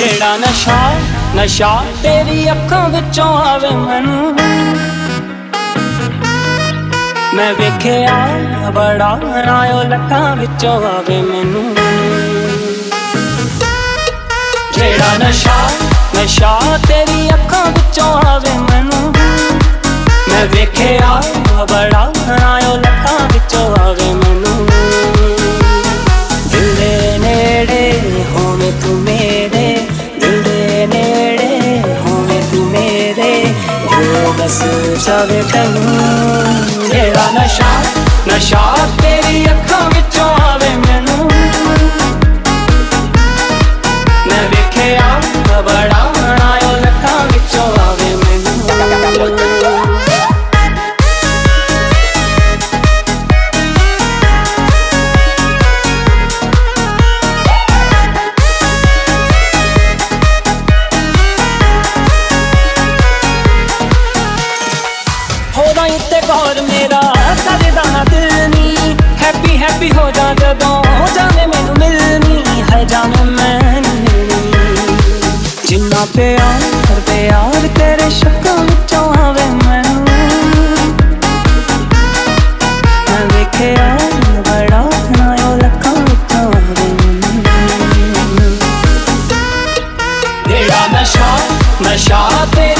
ਜਿਹੜਾ ਨਸ਼ਾ ਨਸ਼ਾ ਤੇਰੀ ਅੱਖਾਂ ਵਿੱਚੋਂ ਆਵੇ ਮੈਨੂੰ। ਮੈਂ ਵੇਖਿਆ, ਬੜਾ ਰਾਇਓ ਲੱਖਾਂ ਵਿੱਚੋਂ ਆਵੇ ਮੈਨੂੰ। ਜਿਹੜਾ ਨਸ਼ਾ ਨਸ਼ਾ ਤੇਰੀ ਅੱਖਾਂ ਵਿੱਚੋਂ ਆਵੇ ਮੈਨੂੰ। ਮੈਂ ਵੇਖਿਆ, ਬੜਾ ਰਾਇਓ ਲੱਖਾਂ ਜੋ ਬਸ ਜਾਵੇ ਤੈਨੂੰ ਜਿਹੜਾ ਨਸ਼ਾ ਨਸ਼ਾ ਤੇਰੀ ਅੱਖਾਂ ਵਿੱਚੋਂ ਆਵੇ ਹੋਦਾ ਇੱਤੇ ਗੌਰ ਮੇਰਾ ਕਰਦਾ ਨਾ ਦਿਲ ਨੀ। ਹੈਪੀ ਹੈਪੀ ਹੋ ਜਾ ਜਦੋਂ ਹੋ ਜਾਵੇ ਮੈਨੂੰ ਮਿਲਣੀ। ਹੈ ਜਾਨ ਮੈਂ ਨੀ ਮਿਲਣੀ। ਜਿੰਨਾ ਪਿਆਰ ਪਿਆਰ ਤੇਰੇ ਸ਼ੱਕਾਂ ਵਿੱਚੋਂ ਆਵੇ ਮੈਨੂੰ ਮੈਂ ਵੇਖਿਆ ਬੜਾ ਨਾਇਓ ਲੱਖਾਂ ਵਿੱਚੋਂ ਆਵੇ ਮੈਨੂੰ। ਜਿਹੜਾ ਨਸ਼ਾ ਨਸ਼ਾ ਤੇਰੀ